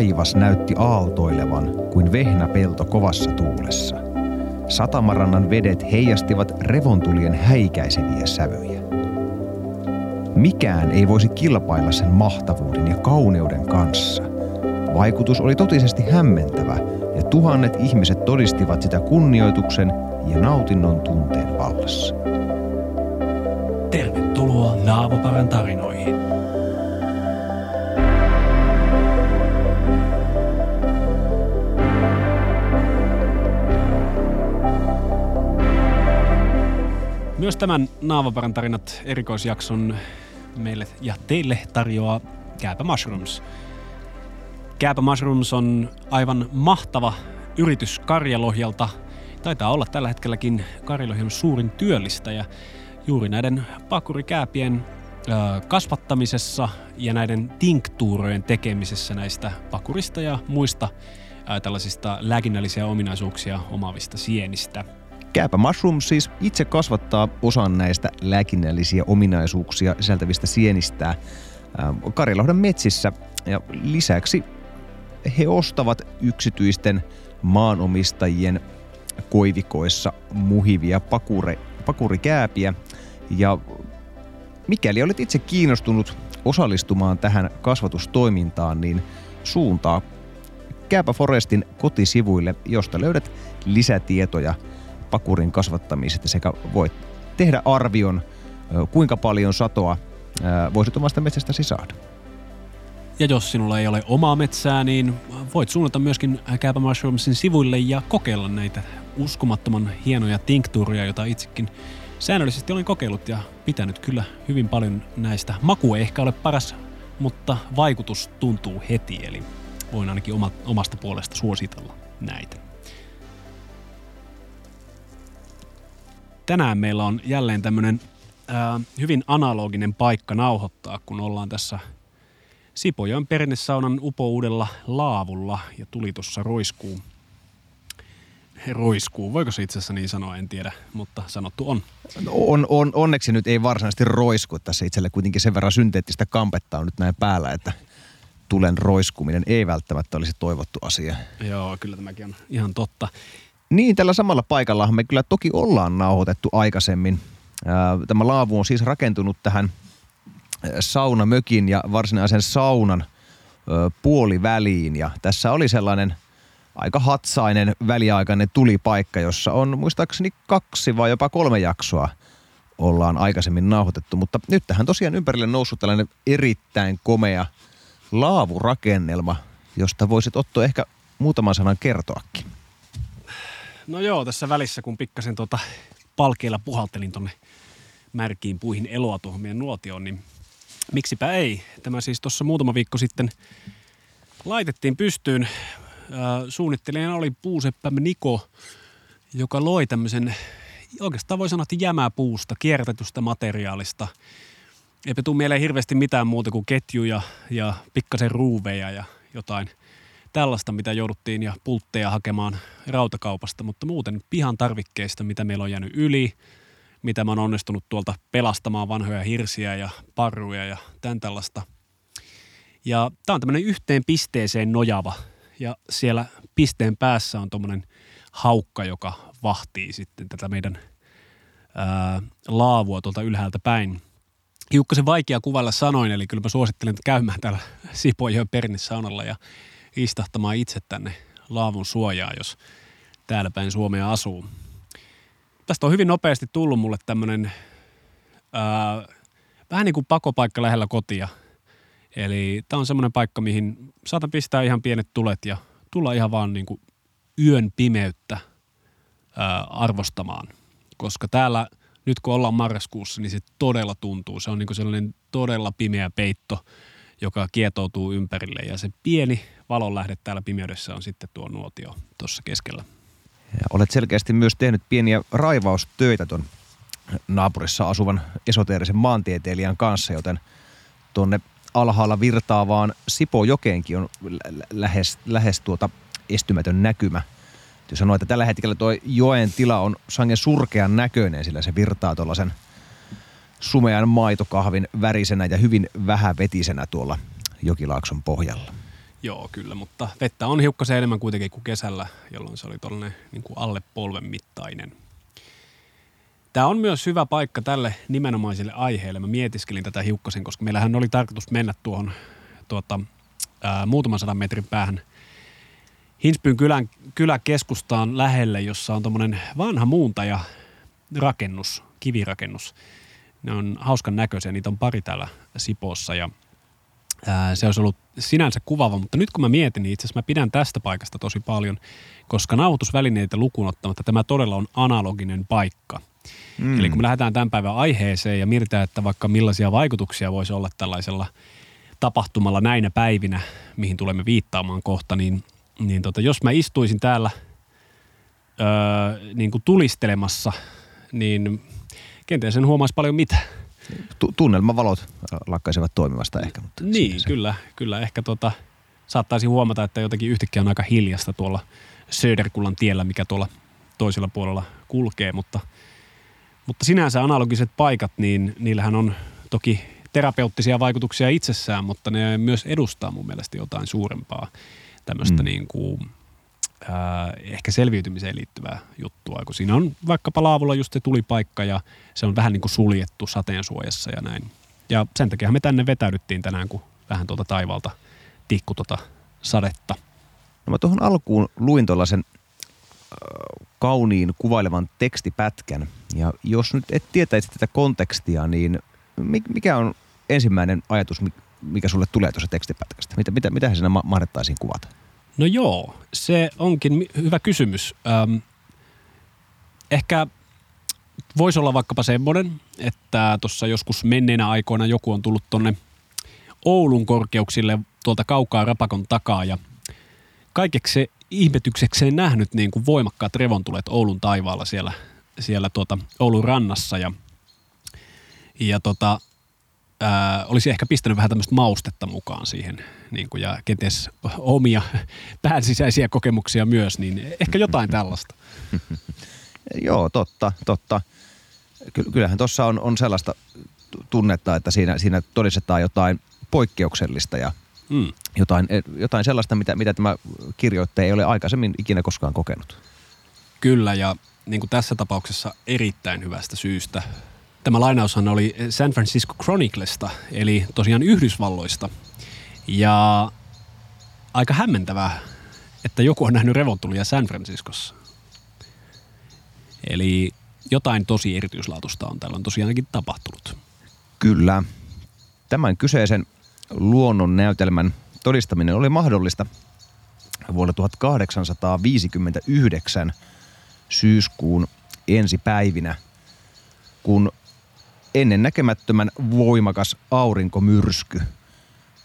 taivas näytti aaltoilevan kuin vehnäpelto kovassa tuulessa. Satamarannan vedet heijastivat revontulien häikäiseviä sävyjä. Mikään ei voisi kilpailla sen mahtavuuden ja kauneuden kanssa. Vaikutus oli totisesti hämmentävä ja tuhannet ihmiset todistivat sitä kunnioituksen ja nautinnon tunteen vallassa. Tervetuloa Naavoparan tarinoihin. Myös tämän Naavoparan tarinat erikoisjakson meille ja teille tarjoaa Kääpä Mushrooms. Kääpä Mushrooms on aivan mahtava yritys Karjalohjalta. Taitaa olla tällä hetkelläkin Karjalohjan suurin työllistäjä juuri näiden pakurikääpien kasvattamisessa ja näiden tinktuurojen tekemisessä näistä pakurista ja muista tällaisista lääkinnällisiä ominaisuuksia omaavista sienistä. Kääpä Mushroom siis itse kasvattaa osan näistä lääkinnällisiä ominaisuuksia sisältävistä sienistää Karjalohden metsissä. Ja lisäksi he ostavat yksityisten maanomistajien koivikoissa muhivia pakure, pakurikääpiä. Ja mikäli olet itse kiinnostunut osallistumaan tähän kasvatustoimintaan, niin suuntaa Kääpä Forestin kotisivuille, josta löydät lisätietoja pakurin kasvattamisesta sekä voit tehdä arvion, kuinka paljon satoa voisit omasta metsästäsi saada. Ja jos sinulla ei ole omaa metsää, niin voit suunnata myöskin Kääpä Mushroomsin sivuille ja kokeilla näitä uskomattoman hienoja tinktuuria, joita itsekin säännöllisesti olen kokeillut ja pitänyt kyllä hyvin paljon näistä. Maku ei ehkä ole paras, mutta vaikutus tuntuu heti, eli voin ainakin oma, omasta puolesta suositella näitä. Tänään meillä on jälleen tämmöinen hyvin analoginen paikka nauhoittaa, kun ollaan tässä Sipojoen perinnesaunan upouudella laavulla ja tuli tuossa roiskuu. Roiskuu, voiko se itse asiassa niin sanoa, en tiedä, mutta sanottu on. No on, on, onneksi nyt ei varsinaisesti roisku, tässä itselle kuitenkin sen verran synteettistä kampetta on nyt näin päällä, että tulen roiskuminen ei välttämättä olisi toivottu asia. Joo, kyllä tämäkin on ihan totta. Niin, tällä samalla paikalla me kyllä toki ollaan nauhoitettu aikaisemmin. Tämä laavu on siis rakentunut tähän saunamökin ja varsinaisen saunan puoliväliin. Ja tässä oli sellainen aika hatsainen väliaikainen tulipaikka, jossa on muistaakseni kaksi vai jopa kolme jaksoa ollaan aikaisemmin nauhoitettu. Mutta nyt tähän tosiaan ympärille noussut tällainen erittäin komea laavurakennelma, josta voisit Otto ehkä muutaman sanan kertoakin. No joo, tässä välissä kun pikkasen tuota palkeilla puhaltelin tonne märkiin puihin eloa tuohon meidän nuotioon, niin miksipä ei. Tämä siis tuossa muutama viikko sitten laitettiin pystyyn. Suunnittelijana oli puuseppämme Niko, joka loi tämmöisen, oikeastaan voi sanoa, että jämäpuusta, kierrätetystä materiaalista. Eipä tule mieleen hirveästi mitään muuta kuin ketjuja ja pikkasen ruuveja ja jotain tällaista, mitä jouduttiin ja pultteja hakemaan rautakaupasta, mutta muuten pihan tarvikkeista, mitä meillä on jäänyt yli, mitä mä oon onnistunut tuolta pelastamaan vanhoja hirsiä ja parruja ja tämän tällaista. Ja tää on tämmöinen yhteen pisteeseen nojava ja siellä pisteen päässä on tuommoinen haukka, joka vahtii sitten tätä meidän ää, laavua tuolta ylhäältä päin. Hiukkasen vaikea kuvalla sanoin, eli kyllä mä suosittelen käymään täällä Sipojoen pernissaunalla ja istahtamaan itse tänne laavun suojaa, jos täällä päin Suomea asuu. Tästä on hyvin nopeasti tullut mulle tämmöinen vähän niin kuin pakopaikka lähellä kotia. Eli tämä on semmoinen paikka, mihin saatan pistää ihan pienet tulet ja tulla ihan vaan niin kuin yön pimeyttä ää, arvostamaan. Koska täällä nyt kun ollaan marraskuussa, niin se todella tuntuu. Se on niin kuin sellainen todella pimeä peitto, joka kietoutuu ympärille ja se pieni valonlähde täällä pimeydessä on sitten tuo nuotio tuossa keskellä. Ja olet selkeästi myös tehnyt pieniä raivaustöitä tuon naapurissa asuvan esoteerisen maantieteilijän kanssa, joten tuonne alhaalla virtaavaan Sipojokeenkin on lä- lähes, lähes tuota estymätön näkymä. Täytyy sanoa, että tällä hetkellä tuo joen tila on sangen surkean näköinen, sillä se virtaa tuollaisen sumean maitokahvin värisenä ja hyvin vähävetisenä tuolla Jokilaakson pohjalla. Joo, kyllä, mutta vettä on hiukkasen enemmän kuitenkin kuin kesällä, jolloin se oli tuollainen niin kuin alle polven mittainen. Tämä on myös hyvä paikka tälle nimenomaiselle aiheelle. Mä mietiskelin tätä hiukkasen, koska meillähän oli tarkoitus mennä tuohon tuota, ää, muutaman sadan metrin päähän Hinspyn kylän, kyläkeskustaan lähelle, jossa on tuommoinen vanha muuntaja rakennus, kivirakennus. Ne on hauskan näköisiä, niitä on pari täällä Sipoossa ja ää, se olisi ollut sinänsä kuvaava, mutta nyt kun mä mietin, niin itse asiassa mä pidän tästä paikasta tosi paljon, koska nauhoitusvälineitä lukuun ottamatta tämä todella on analoginen paikka. Mm. Eli kun me lähdetään tämän päivän aiheeseen ja mietitään, että vaikka millaisia vaikutuksia voisi olla tällaisella tapahtumalla näinä päivinä, mihin tulemme viittaamaan kohta, niin, niin tota, jos mä istuisin täällä öö, niin kuin tulistelemassa, niin kenties en huomaisi paljon mitään. Tu- tunnelmavalot lakkaisivat toimivasta ehkä. Mutta Niin, kyllä, kyllä. Ehkä tota, saattaisi huomata, että jotenkin yhtäkkiä on aika hiljasta tuolla Söderkullan tiellä, mikä tuolla toisella puolella kulkee, mutta, mutta sinänsä analogiset paikat, niin niillähän on toki terapeuttisia vaikutuksia itsessään, mutta ne myös edustaa mun mielestä jotain suurempaa tämmöistä Mm. niin kuin, ää, ehkä selviytymiseen liittyvää juttua, kun siinä on vaikkapa laavulla just se tulipaikka ja se on vähän niin kuin suljettu sateensuojassa ja näin. Ja sen takia me tänne vetäydyttiin tänään, kun vähän tuolta taivaalta tikku tuota sadetta. No mä tuohon alkuun luin tuollaisen äh, kauniin kuvailevan tekstipätkän. Ja jos nyt et tietäisi tätä kontekstia, niin mi- mikä on ensimmäinen ajatus, mi- mikä sulle tulee tuossa tekstipätkästä? Mitä, mitä, mitä siinä ma- mahdettaisiin kuvata? No joo, se onkin hyvä kysymys. Öm, ehkä voisi olla vaikkapa semmoinen, että tuossa joskus menneinä aikoina joku on tullut tonne Oulun korkeuksille tuolta kaukaa rapakon takaa ja kaikeksi ihmetyksekseen nähnyt niin kuin voimakkaat revontulet Oulun taivaalla siellä, siellä tuota Oulun rannassa ja, ja tota, ää, olisi ehkä pistänyt vähän tämmöistä maustetta mukaan siihen niin kuin, ja kenties omia päänsisäisiä kokemuksia myös, niin ehkä jotain tällaista. Joo, totta, totta. Ky- kyllähän tuossa on, on sellaista tu- tunnetta, että siinä, siinä todistetaan jotain poikkeuksellista ja Mm. jotain, jotain sellaista, mitä, mitä tämä kirjoittaja ei ole aikaisemmin ikinä koskaan kokenut. Kyllä, ja niin kuin tässä tapauksessa erittäin hyvästä syystä. Tämä lainaushan oli San Francisco Chroniclesta, eli tosiaan Yhdysvalloista. Ja aika hämmentävää, että joku on nähnyt revontulia San Franciscossa. Eli jotain tosi erityislaatusta on täällä on tosiaankin tapahtunut. Kyllä. Tämän kyseisen luonnon näytelmän todistaminen oli mahdollista vuonna 1859 syyskuun ensipäivinä, kun ennen näkemättömän voimakas aurinkomyrsky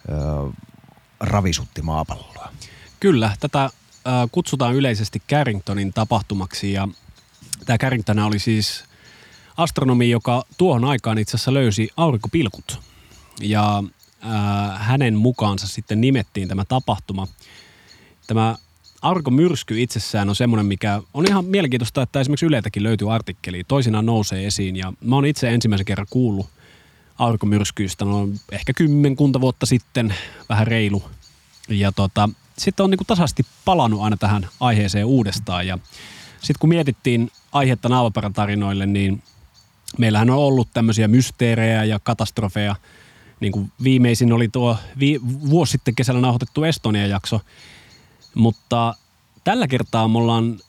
ö, ravisutti maapalloa. Kyllä, tätä äh, kutsutaan yleisesti Carringtonin tapahtumaksi ja tämä Carrington oli siis astronomi, joka tuohon aikaan itse asiassa löysi aurinkopilkut. Ja äh, hänen mukaansa sitten nimettiin tämä tapahtuma. Tämä aurinkomyrsky itsessään on semmoinen, mikä on ihan mielenkiintoista, että esimerkiksi Yletäkin löytyy artikkeli. Toisinaan nousee esiin ja mä oon itse ensimmäisen kerran kuullut aurinkomyrskyistä no ehkä kymmenkunta vuotta sitten, vähän reilu. Ja tota, sitten on niinku tasaisesti palannut aina tähän aiheeseen uudestaan. Ja sitten kun mietittiin aihetta naavaparan niin meillähän on ollut tämmöisiä mysteerejä ja katastrofeja. Niin kuin viimeisin oli tuo vi- vuosi sitten kesällä nauhoitettu Estonia-jakso. Mutta tällä kertaa me ollaan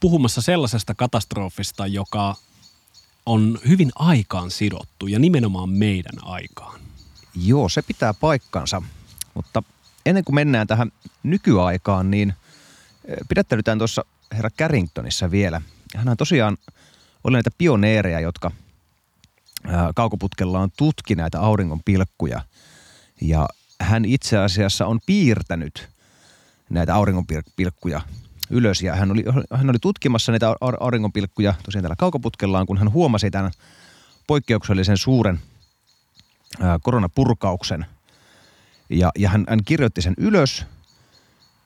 puhumassa sellaisesta katastrofista, joka on hyvin aikaan sidottu ja nimenomaan meidän aikaan. Joo, se pitää paikkansa. Mutta ennen kuin mennään tähän nykyaikaan, niin eh, pidättäydytään tuossa herra Carringtonissa vielä. Hän on tosiaan oli näitä pioneereja, jotka kaukoputkellaan tutki näitä auringon pilkkuja. Ja hän itse asiassa on piirtänyt näitä auringonpilkkuja ylös. Ja hän oli, hän oli tutkimassa näitä au- auringonpilkkuja tosiaan täällä kaukoputkellaan, kun hän huomasi tämän poikkeuksellisen suuren koronapurkauksen. Ja, ja hän, hän kirjoitti sen ylös,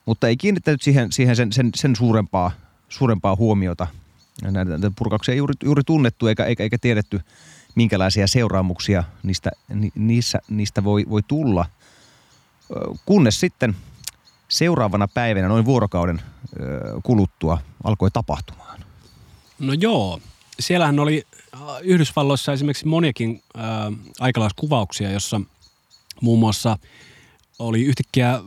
mutta ei kiinnittänyt siihen, siihen sen, sen, sen suurempaa, suurempaa huomiota. Näitä purkauksia ei juuri, juuri tunnettu eikä, eikä, eikä tiedetty, minkälaisia seuraamuksia niistä, ni, niissä, niistä voi, voi tulla. Kunnes sitten seuraavana päivänä, noin vuorokauden kuluttua, alkoi tapahtumaan. No joo, siellähän oli äh, Yhdysvalloissa esimerkiksi moniakin äh, aikalaiskuvauksia, jossa muun muassa oli yhtäkkiä äh,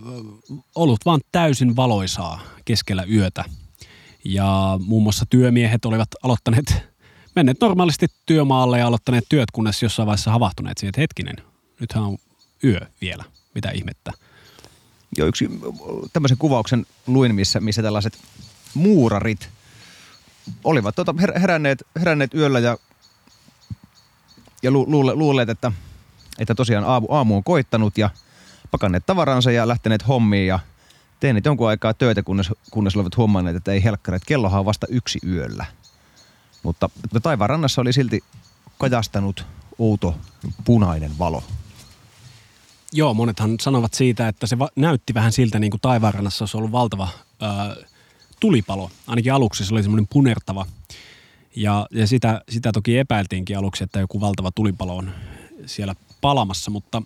ollut vain täysin valoisaa keskellä yötä. Ja muun muassa työmiehet olivat aloittaneet, menneet normaalisti työmaalle ja aloittaneet työt, kunnes jossain vaiheessa havahtuneet siihen, että hetkinen, nythän on yö vielä, mitä ihmettä. Jo yksi tämmöisen kuvauksen luin, missä, missä tällaiset muurarit – olivat tuota heränneet, heränneet yöllä ja, ja lu, luule, luuleet, että, että tosiaan aamu, aamu on koittanut ja pakanneet tavaransa ja lähteneet hommiin ja tehneet jonkun aikaa töitä, kunnes, kunnes olivat huomanneet, että ei helkkareet, kellohan on vasta yksi yöllä. Mutta, mutta taivaan rannassa oli silti kajastanut outo punainen valo. Joo, monethan sanovat siitä, että se va- näytti vähän siltä, niin kuin taivaanrannassa olisi ollut valtava ää, tulipalo. Ainakin aluksi se oli semmoinen punertava. Ja, ja sitä, sitä toki epäiltiinkin aluksi, että joku valtava tulipalo on siellä palamassa, mutta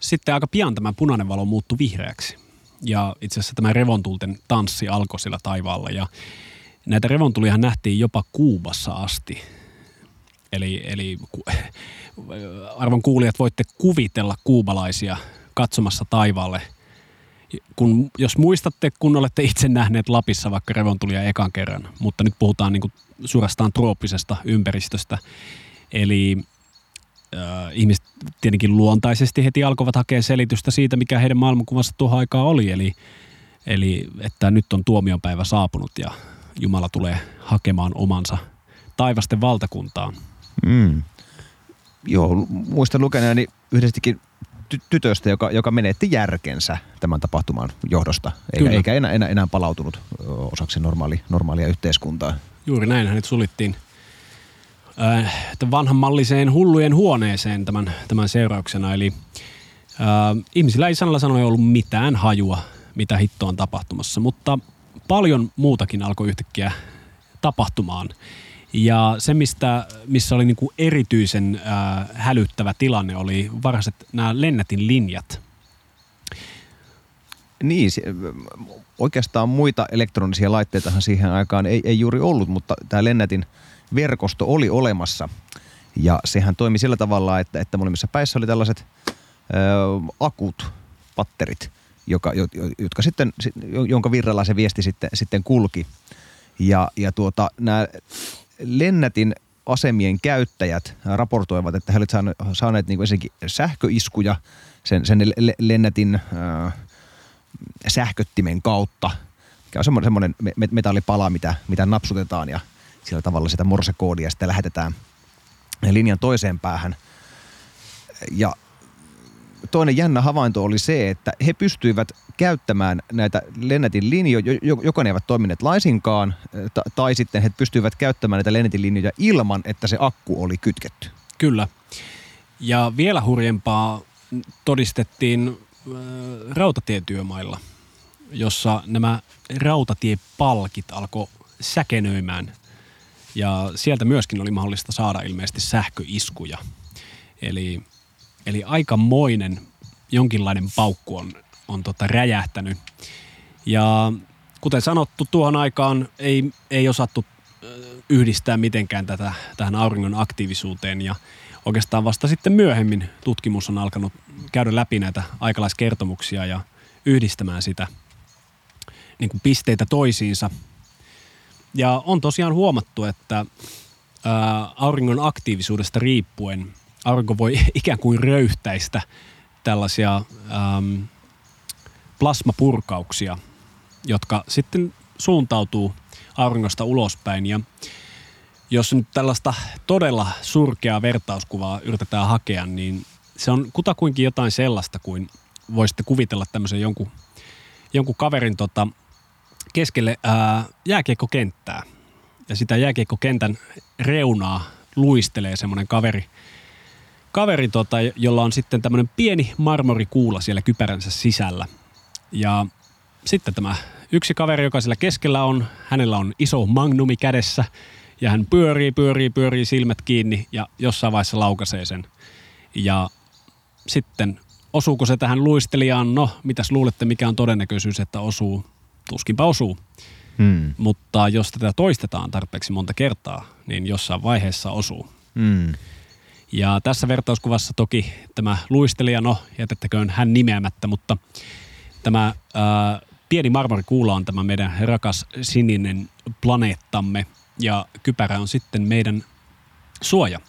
sitten aika pian tämä punainen valo muuttui vihreäksi. Ja itse asiassa tämä revontulten tanssi alkoi siellä taivaalla ja näitä revontulihan nähtiin jopa Kuubassa asti. Eli, eli arvon kuulijat voitte kuvitella kuubalaisia katsomassa taivaalle – kun, jos muistatte, kun olette itse nähneet Lapissa vaikka revontulia ekan kerran, mutta nyt puhutaan niin kuin suorastaan trooppisesta ympäristöstä. Eli äh, ihmiset tietenkin luontaisesti heti alkoivat hakea selitystä siitä, mikä heidän maailmankuvassa tuohon aikaa oli. Eli, eli että nyt on tuomionpäivä saapunut ja Jumala tulee hakemaan omansa taivasten valtakuntaan. Mm. Joo, muistan lukeneeni yhdestikin ty- tytöstä, joka, joka menetti järkensä tämän tapahtuman johdosta, eikä, eikä enää, enää, enää palautunut osaksi normaali, normaalia yhteiskuntaa. Juuri näin, hänet sulittiin äh, vanhanmalliseen hullujen huoneeseen tämän, tämän seurauksena. Eli äh, ihmisillä ei sanalla sanoen ollut mitään hajua, mitä hitto on tapahtumassa, mutta paljon muutakin alkoi yhtäkkiä tapahtumaan. Ja se, mistä, missä oli niin kuin erityisen äh, hälyttävä tilanne, oli varhaiset nämä lennätin linjat. Niin, se, oikeastaan muita elektronisia laitteitahan siihen aikaan ei, ei juuri ollut, mutta tämä lennätin verkosto oli olemassa. Ja sehän toimi sillä tavalla, että, että molemmissa päissä oli tällaiset ö, akut, patterit, joka, jotka sitten, jonka virralla se viesti sitten, sitten kulki. Ja, ja tuota, nämä lennätin asemien käyttäjät raportoivat, että he olivat saaneet niin ensinnäkin sähköiskuja sen, sen lennätin äh, sähköttimen kautta, mikä on semmoinen, metallipala, mitä, mitä napsutetaan ja sillä tavalla sitä morsekoodia sitten lähetetään linjan toiseen päähän. Ja toinen jännä havainto oli se, että he pystyivät käyttämään näitä Lennetin linjoja, joko ne eivät toimineet laisinkaan, tai sitten he pystyivät käyttämään näitä Lennetin linjoja ilman, että se akku oli kytketty. Kyllä. Ja vielä hurjempaa todistettiin rautatietyömailla, jossa nämä rautatiepalkit alkoi säkenöimään. Ja sieltä myöskin oli mahdollista saada ilmeisesti sähköiskuja. Eli Eli aikamoinen jonkinlainen paukku on, on tota räjähtänyt. Ja kuten sanottu, tuohon aikaan ei, ei osattu yhdistää mitenkään tätä tähän auringon aktiivisuuteen ja oikeastaan vasta sitten myöhemmin tutkimus on alkanut käydä läpi näitä aikalaiskertomuksia ja yhdistämään sitä niin kuin pisteitä toisiinsa. Ja on tosiaan huomattu, että ää, auringon aktiivisuudesta riippuen – aurinko voi ikään kuin röyhtäistä tällaisia ähm, plasmapurkauksia, jotka sitten suuntautuu auringosta ulospäin. Ja jos nyt tällaista todella surkeaa vertauskuvaa yritetään hakea, niin se on kutakuinkin jotain sellaista kuin voisitte kuvitella tämmöisen jonkun, jonkun kaverin tota, keskelle ää, jääkiekkokenttää. Ja sitä jääkiekkokentän reunaa luistelee semmoinen kaveri – kaveri, tota, jolla on sitten tämmöinen pieni marmorikuula siellä kypäränsä sisällä. Ja sitten tämä yksi kaveri, joka siellä keskellä on, hänellä on iso magnumi kädessä ja hän pyörii, pyörii, pyörii silmät kiinni ja jossain vaiheessa laukaisee sen. Ja sitten osuuko se tähän luistelijaan? No, mitäs luulette, mikä on todennäköisyys, että osuu? Tuskinpa osuu. Hmm. Mutta jos tätä toistetaan tarpeeksi monta kertaa, niin jossain vaiheessa osuu. Hmm. Ja tässä vertauskuvassa toki tämä luistelija, no jätettäköön hän nimeämättä, mutta tämä ää, pieni marmorikuula on tämä meidän rakas sininen planeettamme ja kypärä on sitten meidän suoja.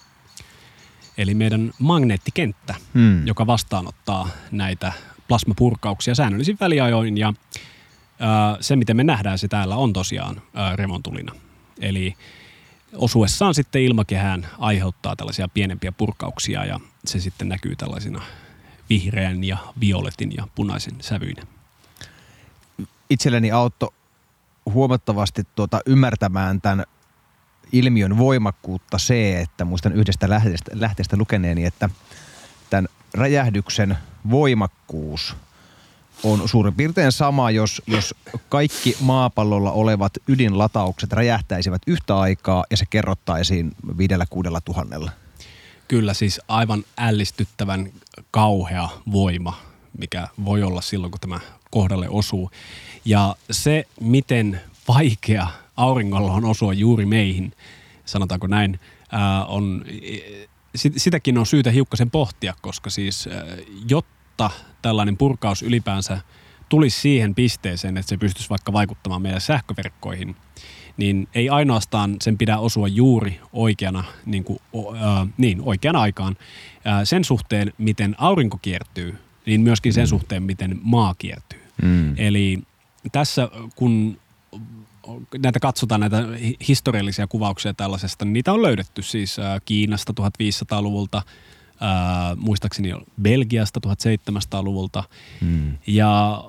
Eli meidän magneettikenttä, Hmm. joka vastaanottaa näitä plasmapurkauksia säännöllisin väliajoin ja ää, se, miten me nähdään se täällä, on tosiaan ää, remontulina. Eli osuessaan sitten ilmakehään aiheuttaa tällaisia pienempiä purkauksia ja se sitten näkyy tällaisina vihreän ja violetin ja punaisen sävyinä. itselleni auttoi huomattavasti tuota ymmärtämään tämän ilmiön voimakkuutta se, että muistan yhdestä lähteestä, lähteestä lukeneeni, että tämän räjähdyksen voimakkuus on suurin piirtein sama, jos, jos kaikki maapallolla olevat ydinlataukset räjähtäisivät yhtä aikaa ja se kerrottaisiin viidellä kuudella tuhannella. Kyllä siis aivan ällistyttävän kauhea voima, mikä voi olla silloin, kun tämä kohdalle osuu. Ja se, miten vaikea auringolla on osua juuri meihin, sanotaanko näin, ää, on, sit, sitäkin on syytä hiukkasen pohtia, koska siis ää, jotta tällainen purkaus ylipäänsä tulisi siihen pisteeseen, että se pystyisi vaikka vaikuttamaan meidän sähköverkkoihin, niin ei ainoastaan sen pidä osua juuri oikeana, niin, kuin, äh, niin oikean aikaan äh, sen suhteen, miten aurinko kiertyy, niin myöskin sen suhteen, miten maa kiertyy. Mm. Eli tässä kun näitä katsotaan, näitä hi- historiallisia kuvauksia tällaisesta, niin niitä on löydetty siis äh, Kiinasta 1500-luvulta, äh, muistaakseni Belgiasta 1700-luvulta, Mm. ja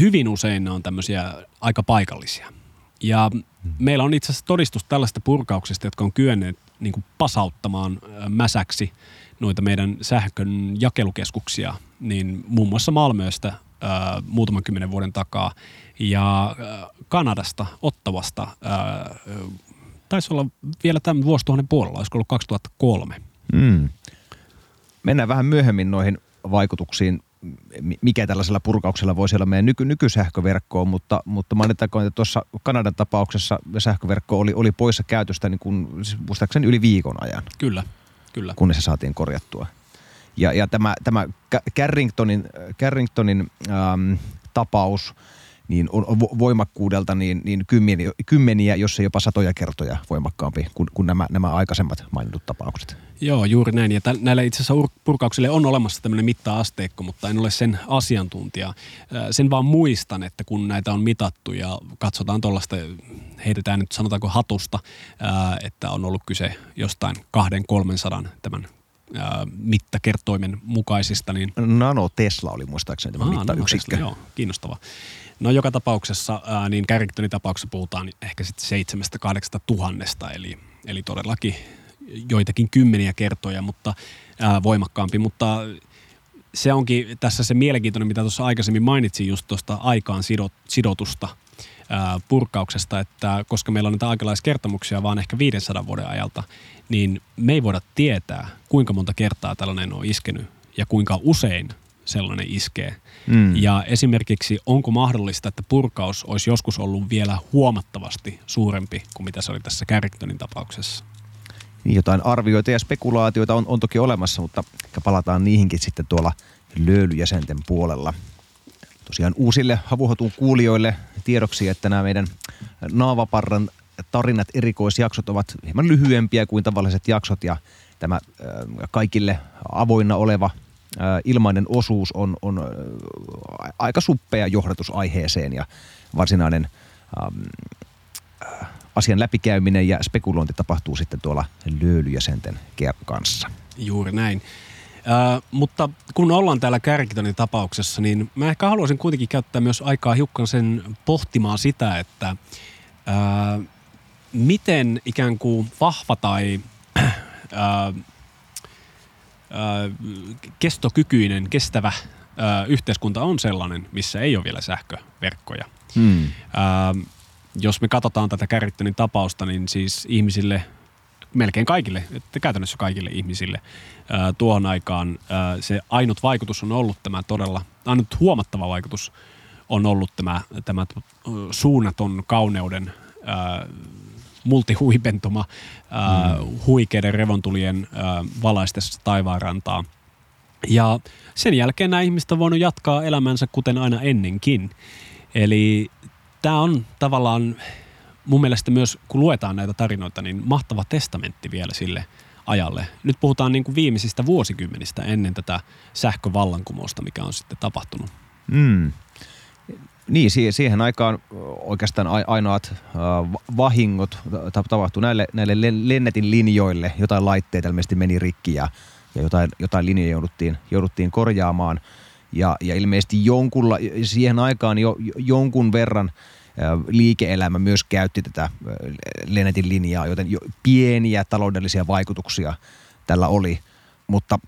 hyvin usein ne on tämmöisiä aika paikallisia. Ja meillä on itse asiassa todistus tällaista purkauksista, jotka on kyenneet niin kuin pasauttamaan ö, mäsäksi noita meidän sähkön jakelukeskuksia, niin muun muassa Malmöstä ö, muutaman kymmenen vuoden takaa ja Kanadasta, Ottavasta, taisi olla vielä tämän vuosituhannen puolella, olisiko ollut 2003. Mm. Mennään vähän myöhemmin noihin vaikutuksiin, mi- mikä tällaisella purkauksella voisi olla meidän nyky- nykysähköverkkoon, mutta, mutta mainittakoon, että tuossa Kanadan tapauksessa sähköverkko oli, oli poissa käytöstä niin kuin, siis muistaakseni yli viikon ajan, Kyllä, kyllä. kunnes se saatiin korjattua. Ja, ja tämä, tämä Carringtonin, Carringtonin ähm, tapaus niin voimakkuudelta niin, niin kymmeniä, kymmeniä, jos ei jopa satoja kertoja voimakkaampi kuin, kuin nämä, nämä aikaisemmat mainitut tapaukset. Joo, juuri näin. Ja täl, näillä itse asiassa ur- purkauksille on olemassa tämmöinen mitta-asteikko, mutta en ole sen asiantuntija. Sen vaan muistan, että kun näitä on mitattu ja katsotaan tuollaista, heitetään nyt sanotaanko hatusta, että on ollut kyse jostain kahden 300 tämän ää, mittakertoimen mukaisista, niin Nano Tesla oli muistaakseni tämä Aa, mittayksikkö. no, Joo, kiinnostava. No joka tapauksessa, ää, niin Carringtonin tapauksessa puhutaan ehkä sitten seitsemästä kahdeksasta tuhannesta, eli, eli todellakin joitakin kymmeniä kertoja, mutta ää, voimakkaampi, mutta se onkin tässä se mielenkiintoinen, mitä tuossa aikaisemmin mainitsin just tuosta aikaan sidot, sidotusta purkauksesta, että koska meillä on näitä aikalaiskertomuksia vaan ehkä 500 vuoden ajalta, niin me ei voida tietää, kuinka monta kertaa tällainen on iskenyt ja kuinka usein sellainen iskee. Mm. Ja esimerkiksi onko mahdollista, että purkaus olisi joskus ollut vielä huomattavasti suurempi kuin mitä se oli tässä Carringtonin tapauksessa? Niin jotain arvioita ja spekulaatioita on, on toki olemassa, mutta palataan niihinkin sitten tuolla löylyjäsenten puolella. Tosiaan uusille havuhatun kuulijoille tiedoksi, että nämä meidän Naavaparran tarinat erikoisjaksot ovat hieman lyhyempiä kuin tavalliset jaksot ja tämä äh, kaikille avoinna oleva äh, ilmainen osuus on, on äh, aika suppea johdatus aiheeseen ja varsinainen ähm, äh, asian läpikäyminen ja spekulointi tapahtuu sitten tuolla löylyjäsenten kanssa. Juuri näin. Äh, mutta kun ollaan täällä Carringtonin tapauksessa, niin mä ehkä haluaisin kuitenkin käyttää myös aikaa hiukan sen pohtimaan sitä, että äh, miten ikään kuin vahva tai äh, kestokykyinen, kestävä yhteiskunta on sellainen, missä ei ole vielä sähköverkkoja. Hmm. jos me katsotaan tätä Kärrittönin tapausta, niin siis ihmisille, melkein kaikille, että käytännössä kaikille ihmisille tuohon aikaan se ainut vaikutus on ollut tämä todella, ainut huomattava vaikutus on ollut tämä, tämä suunnaton kauneuden multihuipentuma mm. huikeiden revontulien valaistessa taivaanrantaa. Ja sen jälkeen nämä ihmiset on voinut jatkaa elämänsä kuten aina ennenkin. Eli tämä on tavallaan mun mielestä myös, kun luetaan näitä tarinoita, niin mahtava testamentti vielä sille ajalle. Nyt puhutaan niin kuin viimeisistä vuosikymmenistä ennen tätä sähkövallankumousta, mikä on sitten tapahtunut. Mm. Niin, siihen aikaan oikeastaan ainoat vahingot tapahtui näille, näille lennetin linjoille. Jotain laitteita ilmeisesti meni rikki ja, ja jotain, jotain linjoja jouduttiin, jouduttiin korjaamaan. Ja, ja ilmeisesti jonkulla, siihen aikaan jo, jonkun verran liike-elämä myös käytti tätä lennetin linjaa, joten jo pieniä taloudellisia vaikutuksia tällä oli. Mutta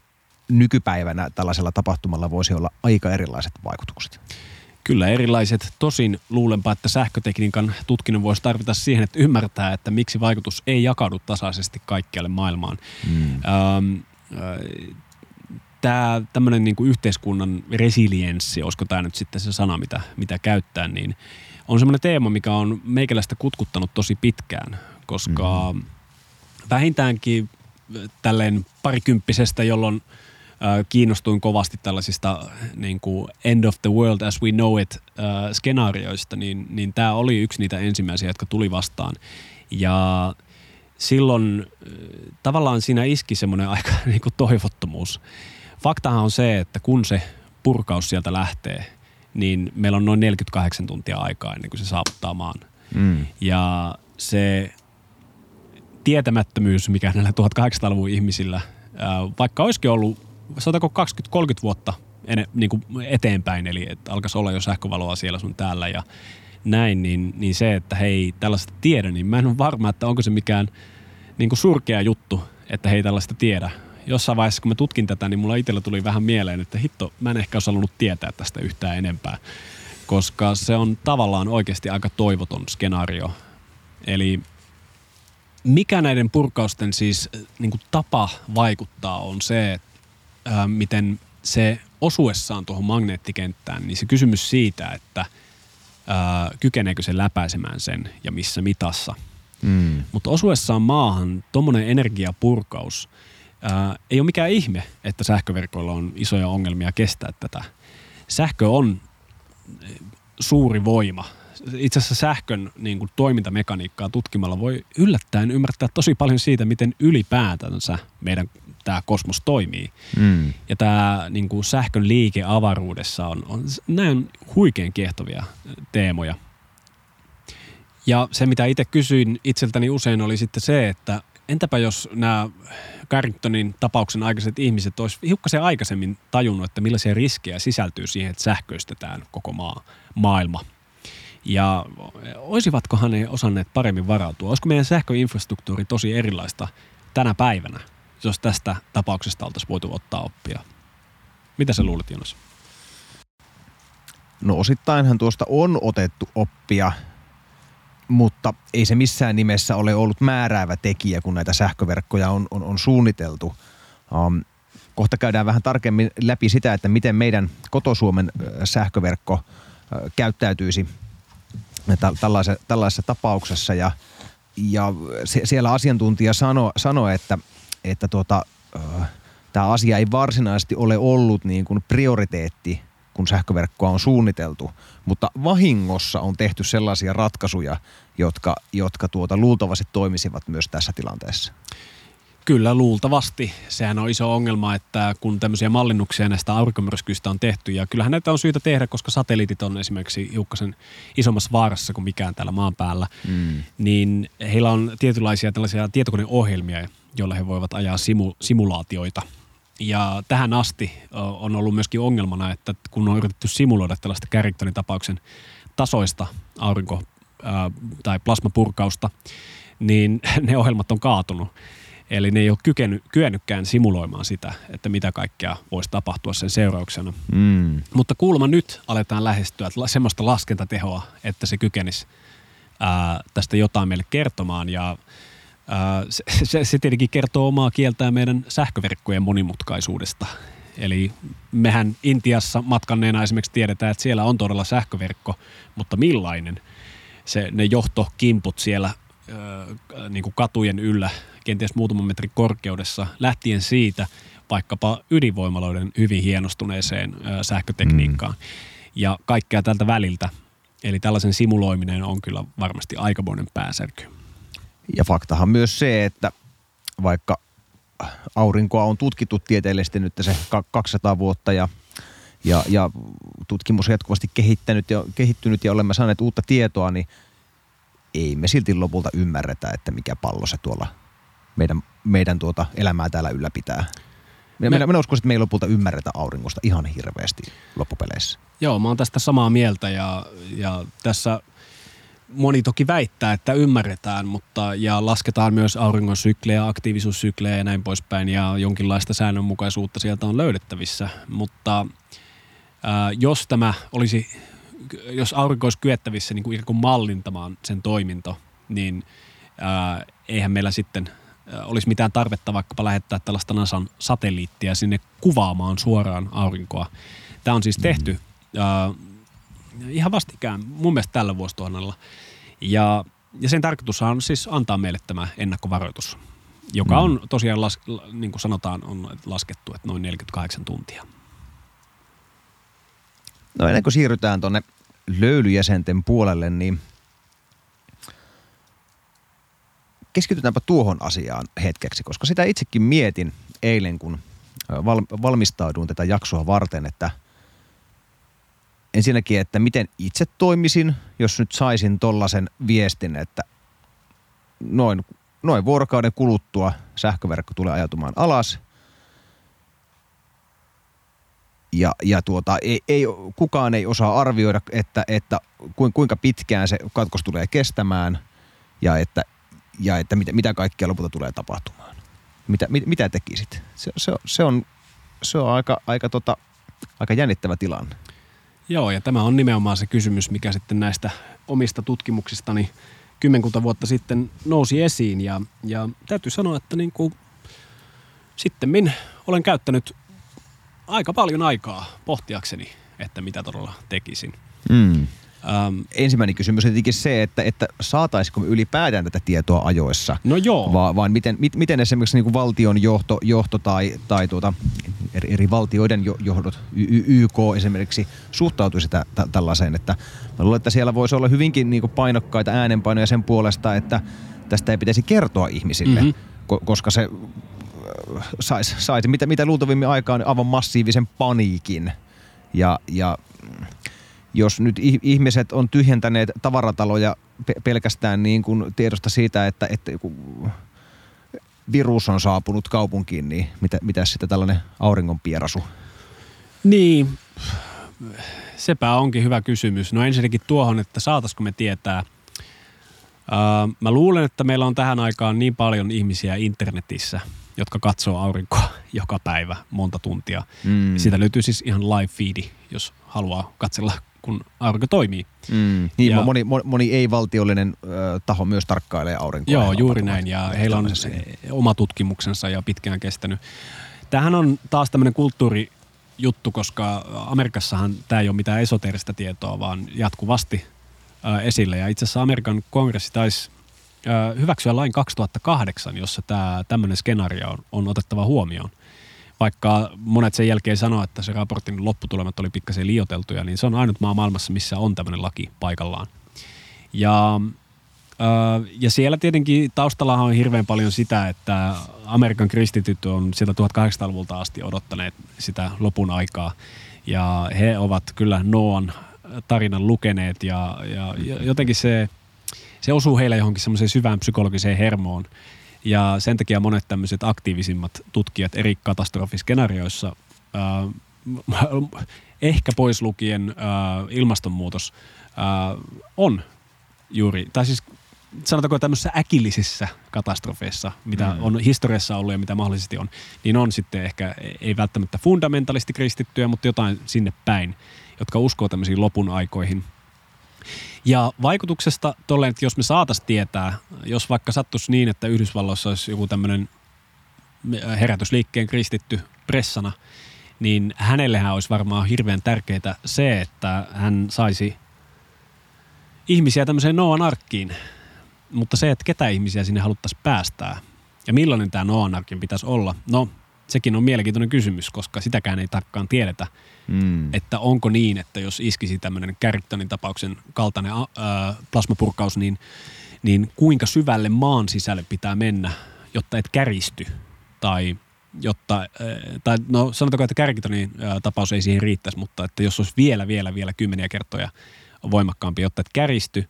nykypäivänä tällaisella tapahtumalla voisi olla aika erilaiset vaikutukset. Kyllä erilaiset. Tosin luulenpa, että sähkötekniikan tutkinnon voisi tarvita siihen, että ymmärtää, että miksi vaikutus ei jakaudu tasaisesti kaikkialle maailmaan. Mm. Ähm, tämä tämmöinen niin yhteiskunnan resilienssi, olisiko tämä nyt sitten se sana, mitä, mitä käyttää, niin on semmoinen teema, mikä on meikäläistä kutkuttanut tosi pitkään, koska mm. vähintäänkin tälleen parikymppisestä, jolloin – kiinnostuin kovasti tällaisista niin kuin end of the world as we know it äh, skenaarioista, niin, niin tämä oli yksi niitä ensimmäisiä, jotka tuli vastaan. Ja silloin tavallaan siinä iski semmoinen aika niin kuin toivottomuus. Faktahan on se, että kun se purkaus sieltä lähtee, niin meillä on noin 48 tuntia aikaa ennen kuin se saavuttaa maan. Mm. Ja se tietämättömyys, mikä näillä 1800-luvun ihmisillä, vaikka olisikin ollut sanotaanko 20-30 vuotta niin kuin eteenpäin, eli että alkaisi olla jo sähkövaloa siellä sun täällä ja näin, niin, niin se, että hei tällaista tiedä, niin mä en ole varma, että onko se mikään niin kuin surkea juttu, että hei tällaista tiedä. Jossain vaiheessa, kun mä tutkin tätä, niin mulla itsellä tuli vähän mieleen, että hitto, mä en ehkä olisi halunnut tietää tästä yhtään enempää, koska se on tavallaan oikeasti aika toivoton skenaario. Eli mikä näiden purkausten siis niin kuin tapa vaikuttaa on se, että ää, miten se osuessaan tuohon magneettikenttään, niin se kysymys siitä, että ää, kykeneekö se läpäisemään sen ja missä mitassa. Mm. Mutta osuessaan maahan tuommoinen energiapurkaus ää, ei ole mikään ihme, että sähköverkoilla on isoja ongelmia kestää tätä. Sähkö on suuri voima. Itse asiassa sähkön niin kuin, toimintamekaniikkaa tutkimalla voi yllättäen ymmärtää tosi paljon siitä, miten ylipäätänsä meidän tämä kosmos toimii. Mm. Ja tämä niin kuin sähkön liike avaruudessa on, on näin huikein kiehtovia teemoja. Ja se, mitä itse kysyin itseltäni usein, oli sitten se, että entäpä jos nämä Carringtonin tapauksen aikaiset ihmiset olisi hiukkasen aikaisemmin tajunnut, että millaisia riskejä sisältyy siihen, että sähköistetään koko maa, maailma. Ja olisivatkohan ne osanneet paremmin varautua? Olisiko meidän sähköinfrastruktuuri tosi erilaista tänä päivänä jos tästä tapauksesta oltaisiin voitu ottaa oppia. Mitä sä luulet, Jonas? No osittainhan tuosta on otettu oppia, mutta ei se missään nimessä ole ollut määräävä tekijä, kun näitä sähköverkkoja on, on, on suunniteltu. Um, kohta käydään vähän tarkemmin läpi sitä, että miten meidän kotosuomen sähköverkko käyttäytyisi tällaisessa, tällaisessa tapauksessa. Ja, ja siellä asiantuntija sanoi, sano, että että tuota, tämä asia ei varsinaisesti ole ollut niin kuin prioriteetti, kun sähköverkkoa on suunniteltu, mutta vahingossa on tehty sellaisia ratkaisuja, jotka, jotka tuota, luultavasti toimisivat myös tässä tilanteessa. Kyllä, luultavasti. Sehän on iso ongelma, että kun tämmöisiä mallinnuksia näistä aurinkomyrskyistä on tehty, ja kyllähän näitä on syytä tehdä, koska satelliitit on esimerkiksi hiukkasen isommassa vaarassa kuin mikään täällä maan päällä, mm. niin heillä on tietynlaisia tällaisia tietokoneohjelmia, joilla he voivat ajaa simu, simulaatioita. Ja tähän asti on ollut myöskin ongelmana, että kun on yritetty simuloida tällaista Carringtonin tapauksen tasoista aurinko- tai plasmapurkausta, niin ne ohjelmat on kaatunut. Eli ne ei ole kykeny, kyennytkään simuloimaan sitä, että mitä kaikkea voisi tapahtua sen seurauksena. Mm. Mutta kuulemma nyt aletaan lähestyä semmoista laskentatehoa, että se kykenisi ää, tästä jotain meille kertomaan. Ja se, se, se tietenkin kertoo omaa kieltään meidän sähköverkkojen monimutkaisuudesta. Eli mehän Intiassa matkanneena esimerkiksi tiedetään, että siellä on todella sähköverkko, mutta millainen? Se, ne johtokimput siellä niin kuin katujen yllä, kenties muutaman metrin korkeudessa, lähtien siitä vaikkapa ydinvoimaloiden hyvin hienostuneeseen sähkötekniikkaan mm. ja kaikkea tältä väliltä. Eli tällaisen simuloiminen on kyllä varmasti aikamoinen pääsärky. Ja faktahan myös se, että vaikka aurinkoa on tutkittu tieteellisesti nyt se 200 vuotta ja, ja, ja tutkimus on jatkuvasti kehittänyt ja, kehittynyt ja olemme saaneet uutta tietoa, niin ei me silti lopulta ymmärretä, että mikä pallo se tuolla meidän, meidän tuota elämää täällä ylläpitää. Minä, me, minä uskon, että me ei lopulta ymmärretä auringosta ihan hirveästi loppupeleissä. Joo, mä oon tästä samaa mieltä ja, ja tässä moni toki väittää, että ymmärretään, mutta ja lasketaan myös auringon syklejä, aktiivisuussyklejä ja näin poispäin ja jonkinlaista säännönmukaisuutta sieltä on löydettävissä, mutta ää, jos tämä olisi, jos aurinko olisi kyettävissä niin kuin ikään kuin mallintamaan sen toiminto, niin ää, eihän meillä sitten olisi mitään tarvetta vaikkapa lähettää tällaista NASAn satelliittia sinne kuvaamaan suoraan aurinkoa. Tämä on siis tehty äh, ihan vastikään mun mielestä tällä vuosituhannella. Ja, ja sen tarkoitus on siis antaa meille tämä ennakkovaroitus, joka mm. on tosiaan, las, niin kuin sanotaan, on laskettu, että noin 48 tuntia. No ennen kuin siirrytään tuonne löylyjäsenten puolelle, niin keskitytäänpä tuohon asiaan hetkeksi, koska sitä itsekin mietin eilen, kun valmistauduin tätä jaksoa varten, että ensinnäkin, että miten itse toimisin, jos nyt saisin tollaisen viestin, että noin, noin vuorokauden kuluttua sähköverkko tulee ajatumaan alas. Ja, ja tuota, ei, ei, kukaan ei osaa arvioida, että, että kuinka pitkään se katkos tulee kestämään ja että ja että mitä, mitä kaikkea lopulta tulee tapahtumaan. Mitä, mit, mitä tekisit? Se, se, se, on, se on aika, aika, tota, aika jännittävä tilanne. Joo, ja tämä on nimenomaan se kysymys, mikä sitten näistä omista tutkimuksistani kymmenkunta vuotta sitten nousi esiin. Ja, ja täytyy sanoa, että niin kuin, sitten olen käyttänyt aika paljon aikaa pohtiakseni, että mitä todella tekisin. Mm. Um, Ensimmäinen kysymys on tietenkin se, että, että saataisiko me ylipäätään tätä tietoa ajoissa? No joo. Va, vaan miten, mit, miten esimerkiksi niin kuin valtion johto, johto tai, tai tuota, eri, eri valtioiden johdot, y, YK esimerkiksi, suhtautuisi tä, tä, tällaiseen. Että mä luulen, että siellä voisi olla hyvinkin niin kuin painokkaita äänenpainoja sen puolesta, että tästä ei pitäisi kertoa ihmisille, mm-hmm. ko, koska se äh, saisi, sais, mitä, mitä luultavimmin aikaan aivan massiivisen paniikin. Ja, ja jos nyt ihmiset on tyhjentäneet tavarataloja pelkästään niin kuin tiedosta siitä, että, että joku virus on saapunut kaupunkiin, niin mitä, mitä sitten tällainen auringonpierasu? Niin, sepä onkin hyvä kysymys. No ensinnäkin tuohon, että saataisiko me tietää. Uh, mä luulen, että meillä on tähän aikaan niin paljon ihmisiä internetissä, jotka katsoo aurinkoa joka päivä monta tuntia. Mm. Siitä löytyy siis ihan live feedi, jos haluaa katsella kun aurinko toimii. Mm, niin, ja, moni, moni ei-valtiollinen ö, taho myös tarkkailee aurinkoa. Joo, juuri näin, ja heillä on oma tutkimuksensa ja pitkään kestänyt. Tämähän on taas tämmöinen kulttuuri juttu, koska Amerikassahan tämä ei ole mitään esoteerista tietoa, vaan jatkuvasti ö, esille. Ja itse asiassa Amerikan kongressi taisi ö, hyväksyä lain 2008, jossa tämä tämmöinen skenaario on, on otettava huomioon vaikka monet sen jälkeen sanoo, että se raportin lopputulemat oli pikkasen liioteltuja, niin se on ainut maa maailmassa, missä on tämmöinen laki paikallaan. Ja, ja siellä tietenkin taustalla on hirveän paljon sitä, että Amerikan kristityt on sieltä 1800-luvulta asti odottaneet sitä lopun aikaa. Ja he ovat kyllä Noan tarinan lukeneet ja, ja jotenkin se, se osuu heille johonkin semmoiseen syvään psykologiseen hermoon. Ja sen takia monet tämmöiset aktiivisimmat tutkijat eri katastrofiskenaarioissa, äh, ehkä pois lukien äh, ilmastonmuutos, äh, on juuri, tai siis sanotaanko tämmöisissä äkillisissä katastrofeissa, mitä mm. on historiassa ollut ja mitä mahdollisesti on, niin on sitten ehkä, ei välttämättä fundamentalisti kristittyjä, mutta jotain sinne päin, jotka uskoo tämmöisiin lopun aikoihin. Ja vaikutuksesta tolleen, että jos me saatas tietää, jos vaikka sattuisi niin, että Yhdysvalloissa olisi joku tämmöinen herätysliikkeen kristitty pressana, niin hänellehän olisi varmaan hirveän tärkeää se, että hän saisi ihmisiä tämmöiseen Noan arkkiin. Mutta se, että ketä ihmisiä sinne haluttaisiin päästää ja millainen tämä Noan arkin pitäisi olla, no sekin on mielenkiintoinen kysymys, koska sitäkään ei tarkkaan tiedetä, mm. että onko niin, että jos iskisi tämmöinen Carringtonin tapauksen kaltainen ää, plasmapurkaus, niin, niin kuinka syvälle maan sisälle pitää mennä, jotta et käristy tai jotta, tai no sanotaanko, että Carringtonin tapaus ei siihen riittäisi, mutta että jos olisi vielä, vielä, vielä kymmeniä kertoja voimakkaampi, jotta et käristy,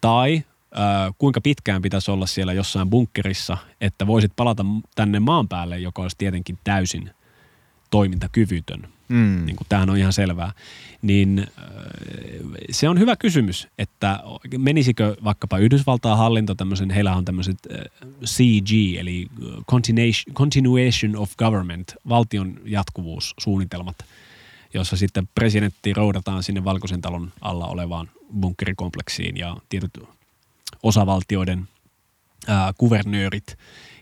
tai äh, kuinka pitkään pitäisi olla siellä jossain bunkkerissa, että voisit palata tänne maan päälle, joka olisi tietenkin täysin toimintakyvytön. Mm. Niin kuin tämähän on ihan selvää. Niin äh, se on hyvä kysymys, että menisikö vaikkapa Yhdysvaltain hallinto tämmöisen, heillä on tämmöiset äh, CG, eli continuation, continuation of government, valtion jatkuvuussuunnitelmat, jossa sitten presidentti roudataan sinne Valkoisen talon alla olevaan bunkerikompleksiin ja tietyt osavaltioiden ää, kuvernöörit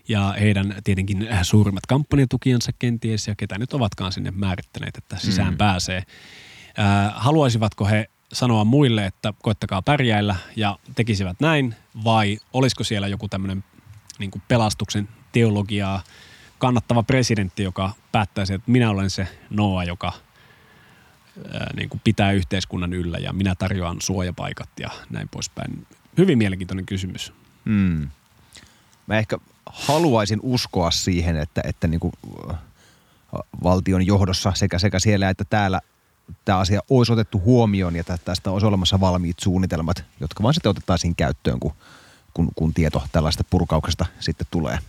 ja heidän tietenkin suurimmat kampanjatukijansa kenties ja ketä nyt ovatkaan sinne määrittäneet, että sisään mm. pääsee. Ää, haluaisivatko he sanoa muille, että koittakaa pärjäillä ja tekisivät näin vai olisiko siellä joku tämmöinen niin pelastuksen teologiaa kannattava presidentti, joka päättäisi, että minä olen se Noa, joka ää, niin kuin pitää yhteiskunnan yllä ja minä tarjoan suojapaikat ja näin poispäin hyvin mielenkiintoinen kysymys. Mm. Mä ehkä haluaisin uskoa siihen, että, että niin kuin valtion johdossa sekä, sekä siellä että täällä tämä asia olisi otettu huomioon ja tästä olisi olemassa valmiit suunnitelmat, jotka vaan sitten otettaisiin käyttöön, kun, kun, kun tieto tällaista purkauksesta sitten tulee.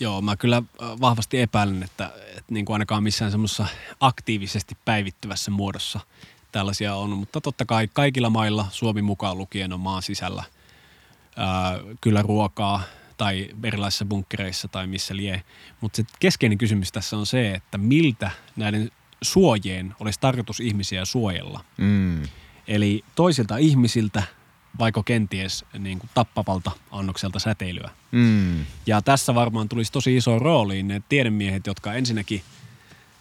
Joo, mä kyllä vahvasti epäilen, että, että niin kuin ainakaan missään semmoisessa aktiivisesti päivittyvässä muodossa – tällaisia on, mutta totta kai kaikilla mailla, Suomi mukaan lukien, on maan sisällä ää, kyllä ruokaa tai erilaisissa bunkkereissa tai missä lie. Mutta se keskeinen kysymys tässä on se, että miltä näiden suojien olisi tarkoitus ihmisiä suojella. Mm. Eli toisilta ihmisiltä, vaikka kenties niin kuin tappavalta annokselta säteilyä. Mm. Ja tässä varmaan tulisi tosi iso rooli ne tiedemiehet, jotka ensinnäkin –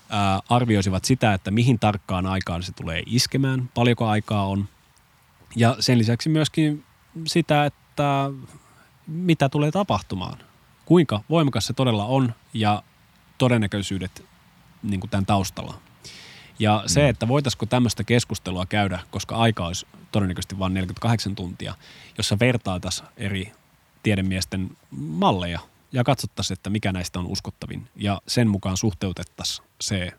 ää, arvioisivat sitä, että mihin tarkkaan aikaan se tulee iskemään, paljonko aikaa on. Ja sen lisäksi myöskin sitä, että mitä tulee tapahtumaan, kuinka voimakas se todella on ja todennäköisyydet niin kuin tämän taustalla. Ja se, mm. että voitaisiko tämmöistä keskustelua käydä, koska aika olisi todennäköisesti vain 48 tuntia, jossa vertaataisiin eri tiedemiesten malleja ja katsottaisiin, että mikä näistä on uskottavin ja sen mukaan suhteutettaisiin se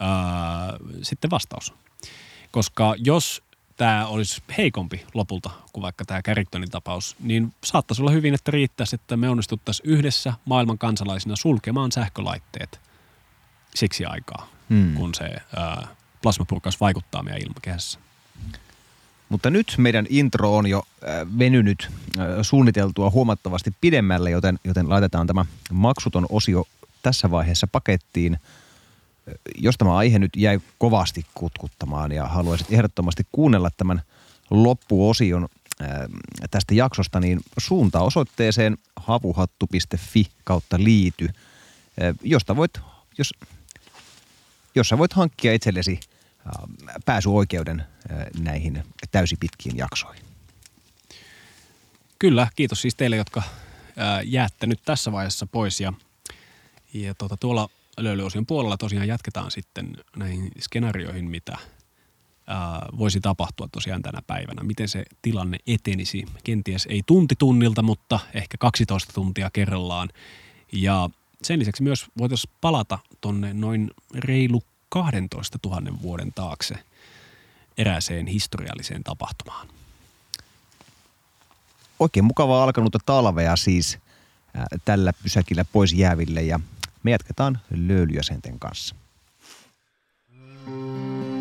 ää, sitten vastaus. Koska jos tämä olisi heikompi lopulta kuin vaikka tämä Carringtonin tapaus, niin saattaisi olla hyvin, että riittäisi, että me onnistuttaisiin yhdessä maailman kansalaisina sulkemaan sähkölaitteet siksi aikaa, hmm. kun se ää, plasmapurkaus vaikuttaa meidän ilmakehässä. Mutta nyt meidän intro on jo venynyt suunniteltua huomattavasti pidemmälle, joten, joten laitetaan tämä maksuton osio tässä vaiheessa pakettiin. Äh, jos tämä aihe nyt jäi kovasti kutkuttamaan ja haluaisit ehdottomasti kuunnella tämän loppuosion tästä jaksosta, niin suunta osoitteeseen havuhattu.fi kautta liity, josta voit, jos, jossa voit hankkia itsellesi – pääsyoikeuden näihin täysipitkiin jaksoihin. Kyllä, kiitos siis teille, jotka jäätte nyt tässä vaiheessa pois. Ja, ja tuota, tuolla löylyosion puolella tosiaan jatketaan sitten näihin skenaarioihin, mitä ää, voisi tapahtua tosiaan tänä päivänä. Miten se tilanne etenisi. Kenties ei tunti tunnilta, mutta ehkä 12 tuntia kerrallaan. Ja sen lisäksi myös voitaisiin palata tonne noin reilu 12 000 vuoden taakse erääseen historialliseen tapahtumaan. Oikein mukavaa alkanutta talvea siis tällä pysäkillä pois jääville ja me jatketaan löylyjäsenten kanssa. Thank you.